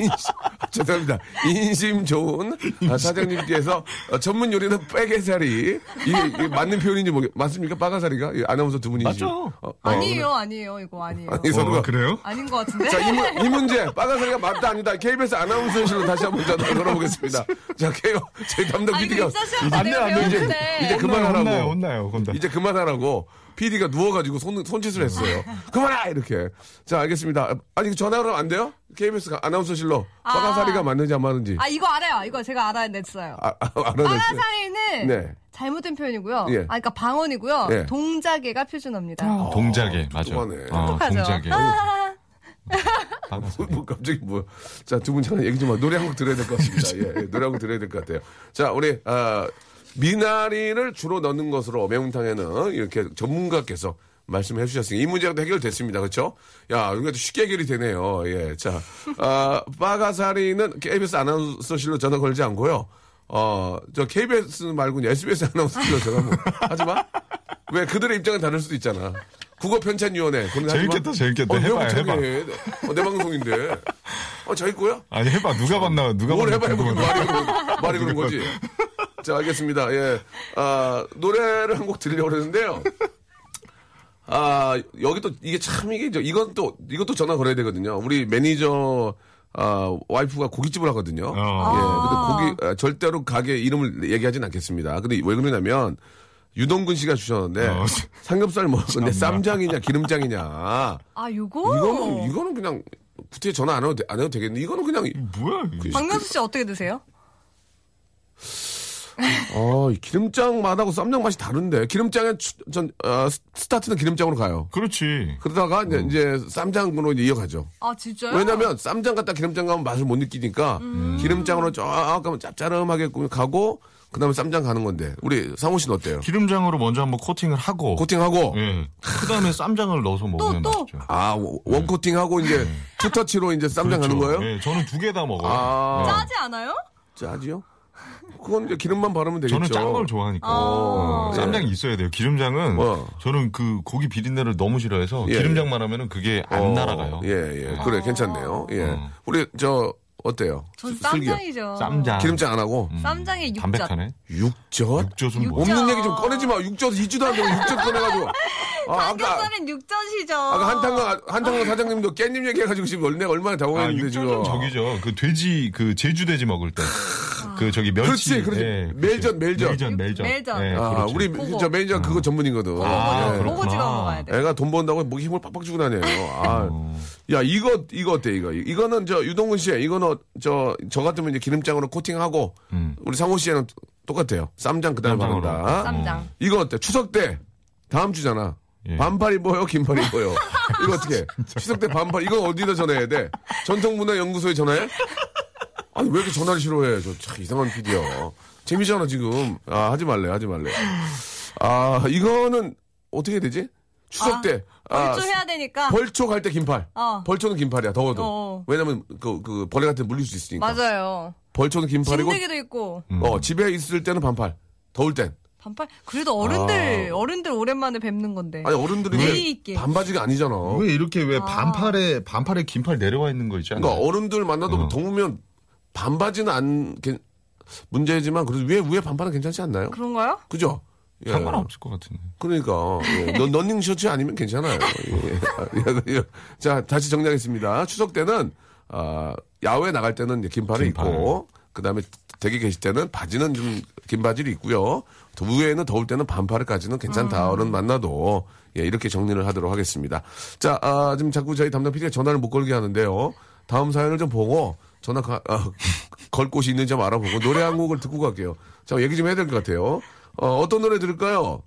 인심, 죄송합니다. 인심 좋은 아, 사장님께서 어, 전문 요리는 빼개살이. 이게, 이게 맞는 표현인지 모르겠, 맞습니까? 빠가사리가? 예, 아나운서 두 분이시. 맞죠. 어, 어, 아니에요, 아니에요. 이거 아니에요. 아니, 서로가. 어, 그래요? 아닌 것 같은데. 자, 이, 문- 이 문제, 빠가사리가 맞다, 아니다. KBS 아나운서실로 다시 한번 전화 걸어보겠습니다. 자, K, 제 담당 PD가. 이거 입사 시험 때안 돼, 내가 안 돼, 이제-. 이제 그만하라고. 혼나요, 혼나요, 혼나. 이제 그만하라고 PD가 누워가지고 손, 손짓을 했어요. 그만하! 이렇게. 자, 알겠습니다. 아니, 전화로 안 돼요? KBS 아나운서실로. 아. 빠가사리가 맞는지 안 맞는지. 아, 이거 알아요. 이거 제가 알아냈어요. 아, 아, 알아냈어요. 빠가사리는 네. 잘못된 표현이고요. 예. 아, 그러니까 방언이고요. 예. 동작계가 표준어입니다. 동작에, 맞아. 똑똑하네. 어, 똑똑하죠. 동작 에. 아, 뭐, 뭐 갑자기 뭐. 자, 두 분 잠깐 얘기 좀 하. 노래 한 곡 들어야 될 것 같습니다. 예, 예, 노래 한 곡 들어야 될 것 같아요. 자, 우리, 아, 미나리를 주로 넣는 것으로 매운탕에는 이렇게 전문가께서 말씀해 주셨으니 이 문제가 도 해결됐습니다. 그렇죠? 야, 이거 쉽게 해결이 되네요. 예. 자, 아, 빠가사리는 KBS 아나운서실로 전화 걸지 않고요. 어, 저 KBS 말고 SBS 아나운서실로 전화 뭐 하지 마. 왜 그들의 입장은 다를 수도 있잖아. 국어 편찬위원회. 하지 마. 재밌겠다, 재밌겠다. 어, 해봐. 해? 어, 내 방송인데. 어, 저 있고요? 아니, 해봐. 누가 봤나, 누가 뭘 봤나. 해봐, 해봐. 말이, 그런, 말이 그런 거지. 자, 알겠습니다. 예. 아, 노래를 한 곡 들려고 그러는데요. 아, 여기 또, 이게 참, 이게, 저, 이건 또, 이것도 전화 걸어야 되거든요. 우리 매니저, 아, 와이프가 고깃집을 하거든요. 어. 예. 근데 고기, 아, 절대로 가게 이름을 얘기하진 않겠습니다. 근데 왜 그러냐면, 유동근 씨가 주셨는데, 어. 삼겹살 먹었는데 쌈장이냐, 기름장이냐. 아, 요거? 이거는, 이거는 그냥, 구태에 전화 안 해도, 돼- 안 해도 되겠는데, 이거는 그냥, 뭐야, 이게. 박명수 씨 어떻게 드세요? 어, 이 기름장 맛하고 쌈장 맛이 다른데 기름장에 추- 전 어, 스- 스타트는 기름장으로 가요. 그렇지. 그러다가 이제, 이제 쌈장으로 이제 이어가죠. 아, 진짜요? 왜냐면 쌈장 갖다 기름장 가면 맛을 못 느끼니까 음. 기름장으로 쫙 가면 짭짤하게 가고 그 다음에 쌈장 가는 건데 우리 상호 씨는 어때요? 기름장으로 먼저 한번 코팅을 하고. 코팅하고 예. 그 다음에 쌈장을 넣어서 먹으면 또? 맛있죠. 아 one 코팅하고 이제 two touch로 이제 쌈장 가는 거예요? 예, 저는 두 개 다 먹어요. 아. 예. 짜지 않아요? 짜지요? 그건 이제 기름만 바르면 되겠죠. 저는 짠 걸 좋아하니까. 어. 어, 쌈장이 있어야 돼요. 기름장은 어. 저는 그 고기 비린내를 너무 싫어해서 예. 기름장만 하면은 그게 안 어, 날아가요. 예, 예. 그래 괜찮네요. 예. 어. 우리 저 어때요? 전? 쌈장이죠. 쌈장. 기름장 안 하고 쌈장에 육젓. 담백하네. 육젓? 육젓은 뭐? 없는 얘기 좀 꺼내지 마. 육젓 있지도 않고 육젓 꺼내가지고. 아, 아까 삼겹살은 육젓이죠. 아까 한탕강 한탕강 사장님도 깻잎 얘기해가지고 지금 얼마 얼마나 아, 당황했는데 지금. 육젓은 저기죠. 그 돼지 그 제주 돼지 먹을 때. 그 저기 멸치. 그렇지, 그렇지. 예, 멜젓, 멜젓. 멜젓, 멜젓. 멜젓. 예, 아, 그렇죠. 우리 그거. 저 매니저 그거 전문이거든. 아, 예. 보고. 찍어 먹어야 돼. 애가 돈 번다고 목에 힘을 팍팍 주고 다녀요. 아, 어. 야 이거 이거 어때 이거? 이거는 저 유동근 씨, 이거는 저저 같으면 이제 기름장으로 코팅하고 음. 우리 상호 씨는 똑같아요. 쌈장 그다음에. 바른다. 쌈장. 이거 어때? 추석 때 다음 주잖아. 예. 반팔 입어요, 긴팔 입어요. 이거 어떻게? 추석 때 반팔 이거 어디다 전화해야 돼? 전통문화연구소에 전화해? 아니 왜 이렇게 전화를 싫어해? 저 참 이상한 피디야. 재미잖아 지금. 아 하지 말래, 하지 말래. 아 이거는 어떻게 해야 되지? 추석 아, 때 아, 벌초 해야 되니까. 벌초 갈 때 긴팔. 어. 벌초는 긴팔이야 더워도. 어. 왜냐면 그, 그 벌레 같은 데 물릴 수 있으니까. 맞아요. 벌초는 긴팔이고 진드기도 있고 어 집에 있을 때는 반팔. 더울 땐. 반팔. 그래도 어른들 아. 어른들 오랜만에 뵙는 건데. 아니 어른들이 있게. 반바지가 아니잖아. 왜 이렇게 왜 반팔에 반팔에 긴팔 내려와 있는 거 있지 않나요? 그러니까 어른들 만나도 어. 더우면 반바지는 안 괜- 문제지만 그래도 위에 위에 반팔은 괜찮지 않나요? 그런가요? 그죠? 예. 상관없을 것 같은데. 그러니까 예. 너, 런닝 셔츠 아니면 괜찮아요. 예. 예. 자 다시 정리하겠습니다. 추석 때는 아, 야외 나갈 때는 긴팔을 긴팔. 입고 그다음에 댁에 계실 때는 바지는 좀 긴 바지를 입고요. 또 위에는 더울 때는 반팔까지는 괜찮다. 어른 만나도 예, 이렇게 정리를 하도록 하겠습니다. 자 아, 지금 자꾸 저희 담당 PD가 전화를 못 걸게 하는데요. 다음 사연을 좀 보고 전화 가- 아, 걸 곳이 있는지 좀 알아보고 노래 한 곡을 듣고 갈게요. 자 얘기 좀 해야 될 것 같아요. 어, 어떤 노래 들을까요?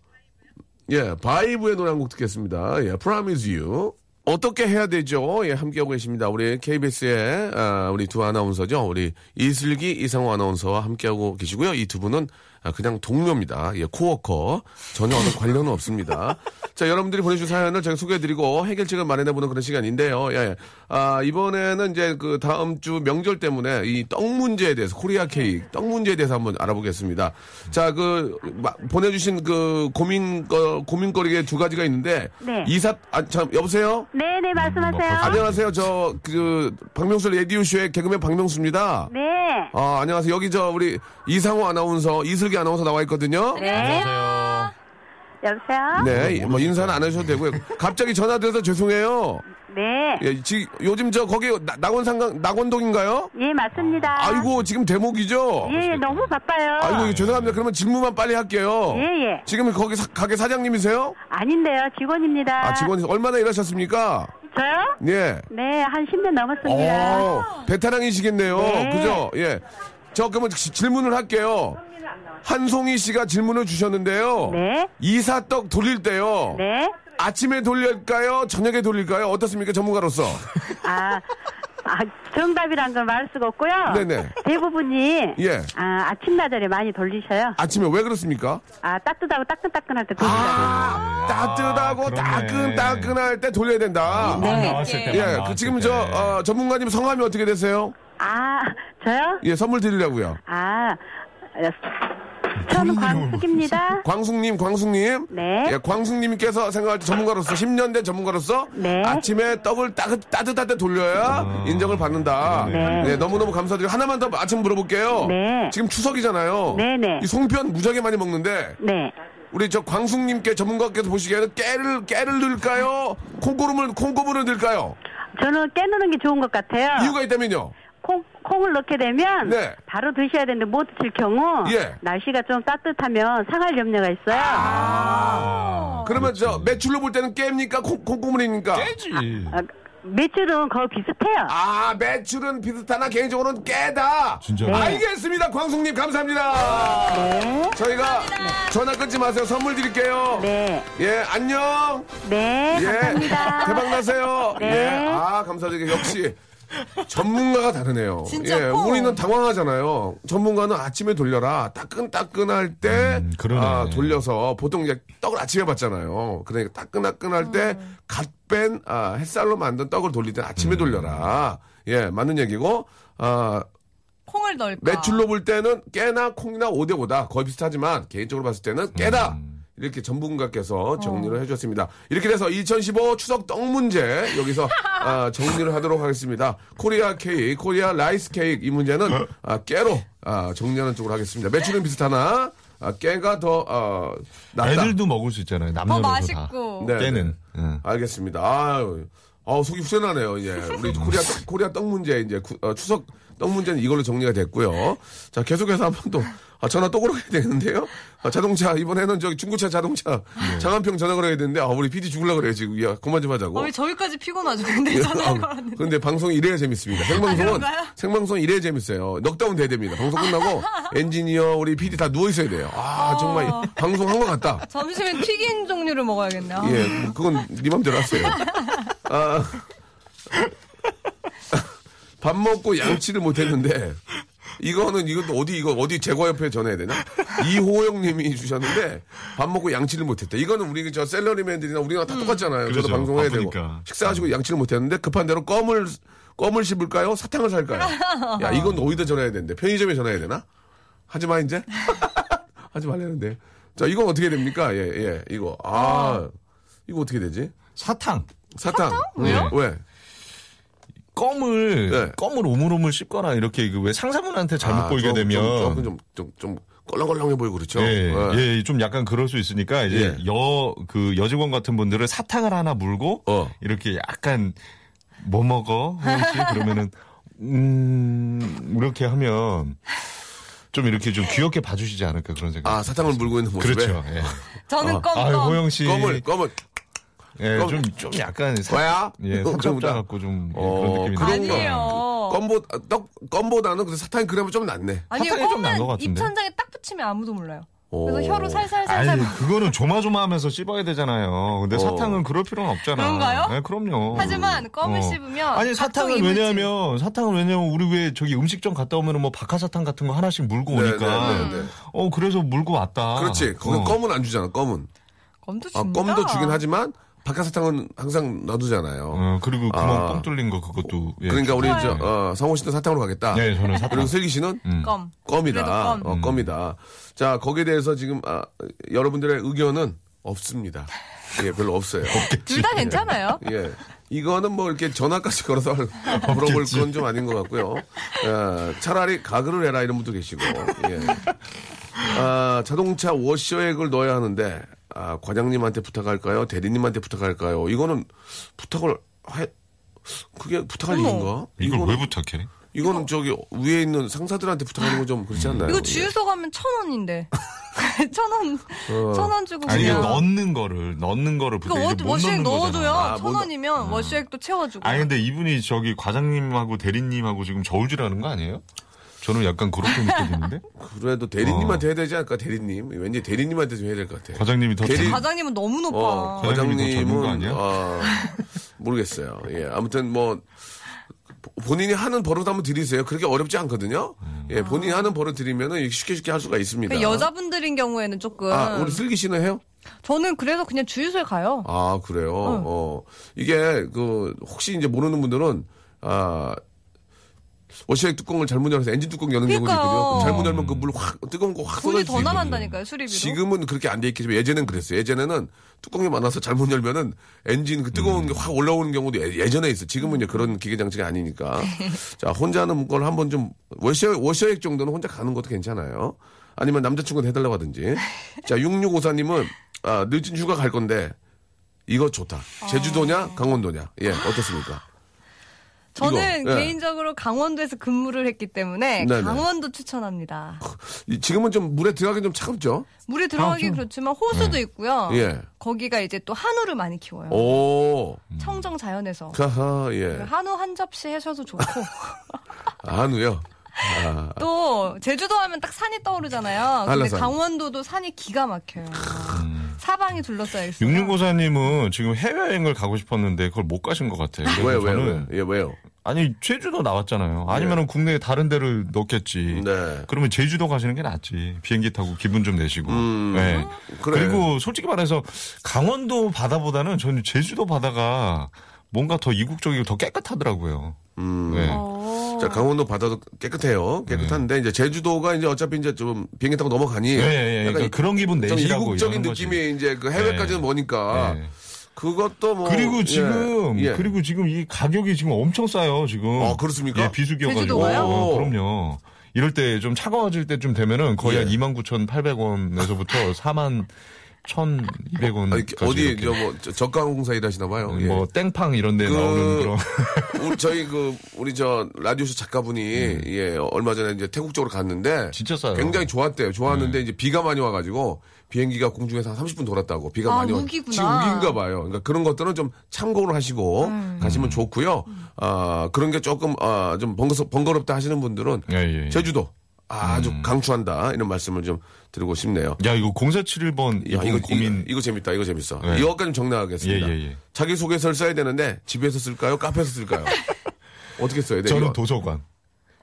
예, 바이브의 노래 한 곡 듣겠습니다. 예, Promise You. 어떻게 해야 되죠? 예, 함께하고 계십니다. 우리 KBS의, 아, 우리 두 아나운서죠. 우리 이슬기, 이상호 아나운서와 함께하고 계시고요. 이 두 분은 아, 그냥 동료입니다. 예, 코워커. 전혀 어느 관련은 없습니다. 자, 여러분들이 보내주신 사연을 제가 소개해드리고 해결책을 마련해보는 그런 시간인데요. 예, 아, 이번에는 이제 그 다음 주 명절 때문에 이 떡 문제에 대해서, 코리아 케이크, 떡 문제에 대해서 한번 알아보겠습니다. 자, 그, 마- 보내주신 그 고민, 거, 고민거리가 두 가지가 있는데. 네. 이사, 아, 참, 여보세요? 네 네 말씀하세요. 안녕하세요. 저, 그, 박명수 라디오쇼의 개그맨 박명수입니다. 네. 아, 안녕하세요. 여기 저, 우리 이상호 아나운서, 이슬 기 아나운서 나와 있거든요. 네. 여보세요. 네, 뭐 인사는 안 하셔도 되고요. 갑자기 전화 드려서 죄송해요. 네. 예, 지, 요즘 저 거기 나- 낙원상강 낙원동인가요? 예 맞습니다. 아이고 지금 대목이죠. 예, 예 너무 바빠요. 아이고 죄송합니다. 그러면 질문만 빨리 할게요. 예, 예. 지금 거기 사- 가게 사장님이세요? 아닌데요 직원입니다. 아 직원이 얼마나 일하셨습니까? 저요? 예. 네, 한 10년 넘었습니다. 어, 베테랑이시겠네요. 네. 그죠? 예. 저 그러면 지- 질문을 할게요. 한송이 씨가 질문을 주셨는데요. 네. 이사떡 돌릴 때요. 네. 아침에 돌릴까요? 저녁에 돌릴까요? 어떻습니까? 전문가로서. 아, 아, 정답이란 걸 말할 수가 없고요. 네네. 대부분이 예. 아, 아침 나절에 많이 돌리셔요. 아침에 왜 그렇습니까? 아, 따뜻하고 따끈따끈할 때 돌리셔요. 아, 따뜻하고 그러네. 따끈따끈할 때 돌려야 된다. 네. 나왔을 때. 예, 그 지금 저 어, 전문가님 성함이 어떻게 되세요? 아, 저요? 예, 선물 드리려고요. 아, 어, 저는 광숙입니다. 광숙님, 광숙님. 네. 예, 광숙님께서 생각할 때 전문가로서 10년 된 전문가로서 네. 아침에 떡을 따뜻, 따뜻할 때 돌려야 인정을 받는다. 네. 예, 너무너무 감사드리고 하나만 더 아침 물어볼게요. 네. 지금 추석이잖아요. 네네. 이 송편 무지하게 많이 먹는데 네. 우리 저 광숙님께 전문가께서 보시기에는 깨를 깨를 넣을까요? 콩고름을 콩고물을 넣을까요? 저는 깨누는 게 좋은 것 같아요. 이유가 있다면요. 콩, 콩을 넣게 되면 네. 바로 드셔야 되는데 못 드실 경우 예. 날씨가 좀 따뜻하면 상할 염려가 있어요. 아. 그러면 저 매출로 볼 때는 깨입니까? 콩, 콩고물입니까? 깨지. 아, 매출은 거의 비슷해요. 아, 매출은 비슷하나 개인적으로는 깨다. 진짜. 네. 알겠습니다. 광숙님 감사합니다. 네. 저희가 전화 끊지 마세요. 선물 드릴게요. 네. 예, 안녕. 네. 예. 감사합니다. 대박 나세요. 네. 예. 아, 감사드리게 역시 전문가가 다르네요. 진짜 예, 콩. 우리는 당황하잖아요. 전문가는 아침에 돌려라. 따끈따끈할 때 음. 아, 돌려서 보통 이제 떡을 아침에 받잖아요. 그러니까 따끈따끈할 때갓뺀 아, 햇살로 만든 떡을 돌릴 때 아침에 돌려라. 예, 맞는 얘기고 아, 콩을 넣을까? 매출로 볼 때는 깨나 콩이나 5대5다. 거의 비슷하지만 개인적으로 봤을 때는 깨다. 이렇게 전문가께서 정리를 해주셨습니다. 이렇게 돼서 2015 추석 떡 문제 여기서 아, 정리를 하도록 하겠습니다. Korea cake, Korea rice cake 이 문제는 아, 깨로 아, 정리하는 쪽으로 하겠습니다. 매출은 비슷하나 아, 깨가 더 어, 낫다. 애들도 먹을 수 있잖아요. 더 남녀노소 다. 맛있고. 네, 깨는. 응. 알겠습니다. 아유, 아 속이 후련하네요. 예. 우리 코리아 떡, 코리아 떡 문제 이제 구- 어, 추석 떡 문제는 이걸로 정리가 됐고요. 자 계속해서 한번 또 아, 전화 또 걸어야 되는데요. 아, 자동차 이번에는 저기 중고차 자동차 네. 장한평 전화 걸어야 되는데 아, 우리 PD 죽을라 그래요 지금. 야 그만 좀 하자고. 어, 왜 저희까지 피곤하죠? 근데 전화 걸었는데. 그런데 방송이 이래야 재밌습니다. 생방송은 아? 생방송 이래야 재밌어요. 넉다운 돼야 됩니다. 방송 끝나고 엔지니어 우리 PD 다 누워 있어야 돼요. 아 정말 방송 한 것 같다. 점심엔 튀긴 종류를 먹어야겠네요. 예, 뭐 그건 네 맘대로 하세요. 아, 밥 먹고 양치를 못했는데 이거는 이것도 어디 이거 어디 제과협회 전해야 되나? 이호영님이 주셨는데 밥 먹고 양치를 못했다. 이거는 우리 저 셀러리맨들이나 우리가 다 똑같잖아요. 저도 그렇죠. 방송해야 되고 바쁘니까. 식사하시고 양치를 못했는데 급한 대로 껌을 껌을 씹을까요? 사탕을 살까요? 야 이건 어디다 전해야 되는데 편의점에 전해야 되나? 하지 마 이제 하지 말라는데. 자 이건 어떻게 됩니까? 예 예, 이거 아 이거 어떻게 되지? 사탕. 사탕. 왜요? 왜? 껌을 네. 껌을 오물오물 씹거나 이렇게 그 왜 상사분한테 잘못 아, 보이게 좀, 되면 좀, 좀, 좀, 좀 껄렁껄렁해 보이고 그렇죠. 예, 예. 예, 좀 약간 그럴 수 있으니까 이제 예. 여그 여직원 같은 분들은 사탕을 하나 물고 어. 이렇게 약간 뭐 먹어 호영 씨 그러면은 음 이렇게 하면 좀 이렇게 좀 귀엽게 봐주시지 않을까 그런 생각. 아 사탕을 물고 있는 모습에 그렇죠. 예. 저는 껌, 아, 껌. 호영 씨. 껌을 껌을 예, 껌. 좀, 좀 약간. 사, 뭐야? 예. 삼겹살 갖고 좀 예, 어, 그런 느낌이. 아니에요. 껌보다 떡 껌보다는 그래서 사탕이 그러면 좀 낫네. 아니요, 사탕이 좀 나은 것 껌은 같은데? 입천장에 딱 붙이면 아무도 몰라요. 오. 그래서 혀로 아니, 살살살살. 그거는 조마조마하면서 씹어야 되잖아요. 근데 어. 사탕은 그럴 필요는 없잖아. 그런가요? 네, 그럼요. 하지만 껌을 어. 씹으면 아니 사탕은 이물질. 왜냐하면 사탕은 왜냐면 우리 왜 저기 음식점 갔다 오면은 뭐 박하사탕 같은 거 하나씩 물고 네, 오니까 네, 네, 네. 어 그래서 물고 왔다. 그렇지. 거기 어. 껌은 안 주잖아. 껌은. 껌도 아, 준다. 껌도 주긴 하지만 박하사탕은 항상 놔두잖아요. 어, 그리고 구멍 아. 뻥 뚫린 거 그것도 예. 그러니까 우리 저. 어, 성호 씨도 사탕으로 가겠다. 네 저는 사탕. 그리고 슬기 씨는 음. 껌. 껌이다. 껌. 어, 껌이다. 자, 거기에 대해서 지금 아, 여러분들의 의견은 없습니다. 예, 별로 없어요. 둘 다 괜찮아요. 예. 이거는 뭐 이렇게 전화까지 걸어서 물어볼 건 좀 아닌 것 같고요. 예, 차라리 가글을 해라 이런 분도 계시고. 예. 아, 자동차 워셔액을 넣어야 하는데 아, 과장님한테 부탁할까요? 대리님한테 부탁할까요? 이거는 부탁을 해 그게 부탁할 어머. 일인가? 이걸 이거는- 왜 부탁해? 이거는 저기 위에 있는 상사들한테 부탁하는 건 좀 그렇지 않나요? 이거 예. 주유소 가면 천 원인데. 천 원, 천원 주고 아니 그냥. 넣는 거를 넣는 거를 그거 부탁해. 못 워시액 넣는 넣어줘요. 거잖아. 아, 천 원이면 워시액도 채워주고. 아니 근데 이분이 저기 과장님하고 대리님하고 지금 저울질하는 거 아니에요? 저는 약간 그렇게 느껴지는데 그래도 대리님한테 해야 되지 않을까? 대리님. 왠지 대리님한테 좀 해야 될 것 같아. 과장님이 더 대리- 전- 과장님은 너무 높아. 어, 과장님은 아니야? 아, 모르겠어요. 예, 아무튼 뭐 본인이 하는 버릇 한번 드리세요. 그렇게 어렵지 않거든요. 예, 본인이 하는 버릇 드리면은 쉽게 쉽게 할 수가 있습니다. 그 여자분들인 경우에는 조금. 아, 우리 슬기 씨는 해요? 저는 그래서 그냥 주유소에 가요. 아, 그래요. 어. 이게 그 혹시 이제 모르는 분들은 아 워시액 뚜껑을 잘못 열어서 엔진 뚜껑 여는 경우도 그러니까요. 있거든요. 잘못 열면 그 물 확 뜨거운 거 확 돈이 쏟아질 더. 나간다니까요, 수리비로. 지금은 그렇게 안 돼 있겠지만 예전엔 그랬어요. 예전에는 뚜껑이 많아서 잘못 열면은 엔진 그 뜨거운 게 확 올라오는 경우도 예- 예전에 있어. 지금은 이제 그런 기계 장치가 아니니까. 자, 혼자 하는 걸 한번 좀 워셔 워셔액 정도는 혼자 가는 것도 괜찮아요. 아니면 남자친구한테 해달라고 하든지. 자, 6654님은 아, 늦은 휴가 갈 건데 이거 좋다. 제주도냐 강원도냐. 예, 어떻습니까? 저는 이거, 예. 개인적으로 강원도에서 근무를 했기 때문에 네네. 강원도 추천합니다. 이- 지금은 좀 물에 들어가기 좀 차갑죠? 물에 들어가기 그렇지만 호수도 있고요. 예. 거기가 이제 또 한우를 많이 키워요. 오. 청정 자연에서. 하하, 예. 한우 한 접시 해셔도 좋고. 한우요. 아, 또 제주도 하면 딱 산이 떠오르잖아요. 근데 한라산. 강원도도 산이 기가 막혀요. 사방이 둘러싸여 있어요. 6654님은 지금 해외여행을 가고 싶었는데 그걸 못 가신 것 같아요. 왜요, 왜요? 예, 왜요? 아니 제주도 나왔잖아요. 아니면 은 국내 다른 데를 넣겠지. 네. 그러면 제주도 가시는 게 낫지. 비행기 타고 기분 좀 내시고. 음, 네. 그래. 그리고 솔직히 말해서 강원도 바다보다는 저는 제주도 바다가 뭔가 더 이국적이고 더 깨끗하더라고요. 음. 네. 어. 자, 강원도 바다도 깨끗해요. 깨끗한데, 이제 제주도가 이제 어차피 이제 좀 비행기 타고 넘어가니. 예, 예, 예. 약간 그러니까 그런 기분 좀 내시라고 이국적인 이러는 거지. 느낌이 이제 그 해외까지는 네. 뭐니까. 네. 그것도 뭐. 그리고 예, 지금 예. 그리고 지금 이 가격이 지금 엄청 싸요 지금. 아, 그렇습니까? 예, 비수기여가지고. 제주도가요? 어, 그럼요. 이럴 때 좀 차가워질 때쯤 되면은 거의 예. 한 29,800원에서부터 4만 1,200원. 아니, 어디 저 뭐 저가항공사 일하시나 봐요. 예. 뭐 땡팡 이런 데 그- 나오는 그런 우리 저희 그 우리 저 라디오쇼 작가분이 예 얼마 전에 이제 태국 쪽으로 갔는데 진짜 싸요. 굉장히 좋았대요. 좋았는데 네. 이제 비가 많이 와가지고 비행기가 공중에서 한 30분 돌았다고 비가 아, 많이 와. 우기구나. 지금 우기인가 봐요. 그러니까 그런 것들은 좀 참고를 하시고 음. 가시면 좋고요. 아 그런 게 조금 아, 좀 번거, 번거롭다 하시는 분들은 예, 예, 예. 제주도 아주 음. 강추한다 이런 말씀을 좀 드리고 싶네요. 야, 이거 0471번 야, 이거 이거, 고민. 이거, 이거 재밌다. 이거 재밌어. 네. 이거까지 좀 정리하겠습니다. 예, 예, 예. 자기소개서를 써야 되는데 집에서 쓸까요? 카페에서 쓸까요? 어떻게 써야 돼요? 저는 이거? 도서관.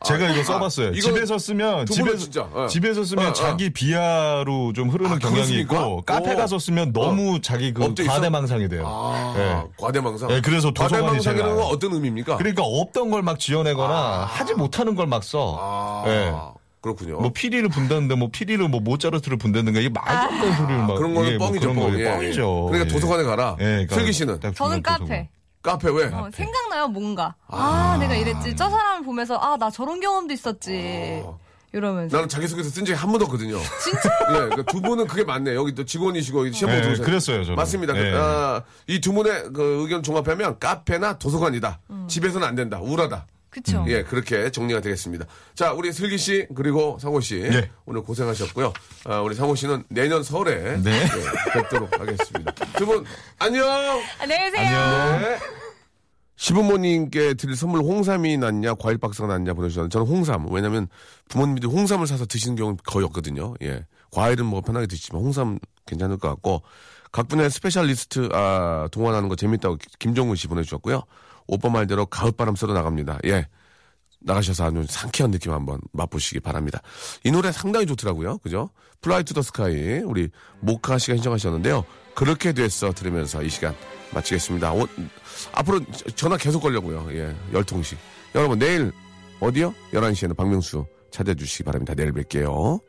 제가 이거 써봤어요. 이거 집에서 쓰면 집에서 진짜, 예. 집에서 쓰면 어, 어. 자기 비하로 좀 흐르는 아, 경향이 그렇습니까? 있고 카페 오. 가서 쓰면 너무 자기 그? 과대망상이 돼요. 아, 예. 과대망상. 예, 그래서 과대망상이라는 건. 어떤 의미입니까? 그러니까 없던 걸 막 지어내거나 하지 못하는 걸 막 써. 아, 예. 그렇군요. 뭐 피리를 분다는데 뭐 피리를 뭐 모차르트를 분다는가 이게 말도 안 되는 소리를 막 아, 그런 거는 이게 뭐 뻥이죠, 그런 뻥. 거예요. 예, 예. 뻥이죠. 그러니까 예. 도서관에 가라. 예, 그러니까 슬기 씨는 딱 저는. 카페. 카페 왜? 어, 생각나요, 뭔가. 아, 내가 이랬지. 저 사람을 보면서, 아, 나 저런 경험도 있었지. 이러면서. 나는 자기소개서 쓴 적이 한 번도 없거든요. 진짜? 예, 그러니까 두 분은 그게 맞네. 여기 또 직원이시고 시험 보고 예, 들어오셨 그랬어요, 저는. 맞습니다. 예. 아, 이 두 분의 그 의견 종합하면 카페나 도서관이다. 집에서는 안 된다. 우울하다. 그쵸. 예, 그렇게 정리가 되겠습니다. 자, 우리 슬기 씨 그리고 상호 씨 예. 오늘 고생하셨고요. 아, 우리 상호 씨는 내년 설에 네. 예, 뵙도록 하겠습니다. 두 분 안녕. 안녕히 계세요. 네. 시부모님께 드릴 선물 홍삼이 낫냐 과일 박스가 낫냐 보내주셨는데 저는 홍삼 왜냐면 부모님들이 홍삼을 사서 드시는 경우는 거의 없거든요. 예, 과일은 뭐 편하게 드시지만 홍삼 괜찮을 것 같고 각 분야의 specialist 아, 동원하는 거 재밌다고 김종훈 씨 보내주셨고요. 오빠 말대로 가을바람 쐬러 나갑니다. 예. 나가셔서 아주 상쾌한 느낌 한번 맛보시기 바랍니다. 이 노래 상당히 좋더라고요. 그죠? Fly to the Sky 우리 모카 씨가 신청하셨는데요. 그렇게 됐어 들으면서 이 시간 마치겠습니다. 오- 앞으로 전화 계속 걸려고요. 예. 열통씩. 여러분 내일 어디요? 11시에는 박명수 찾아주시기 바랍니다. 내일 뵐게요.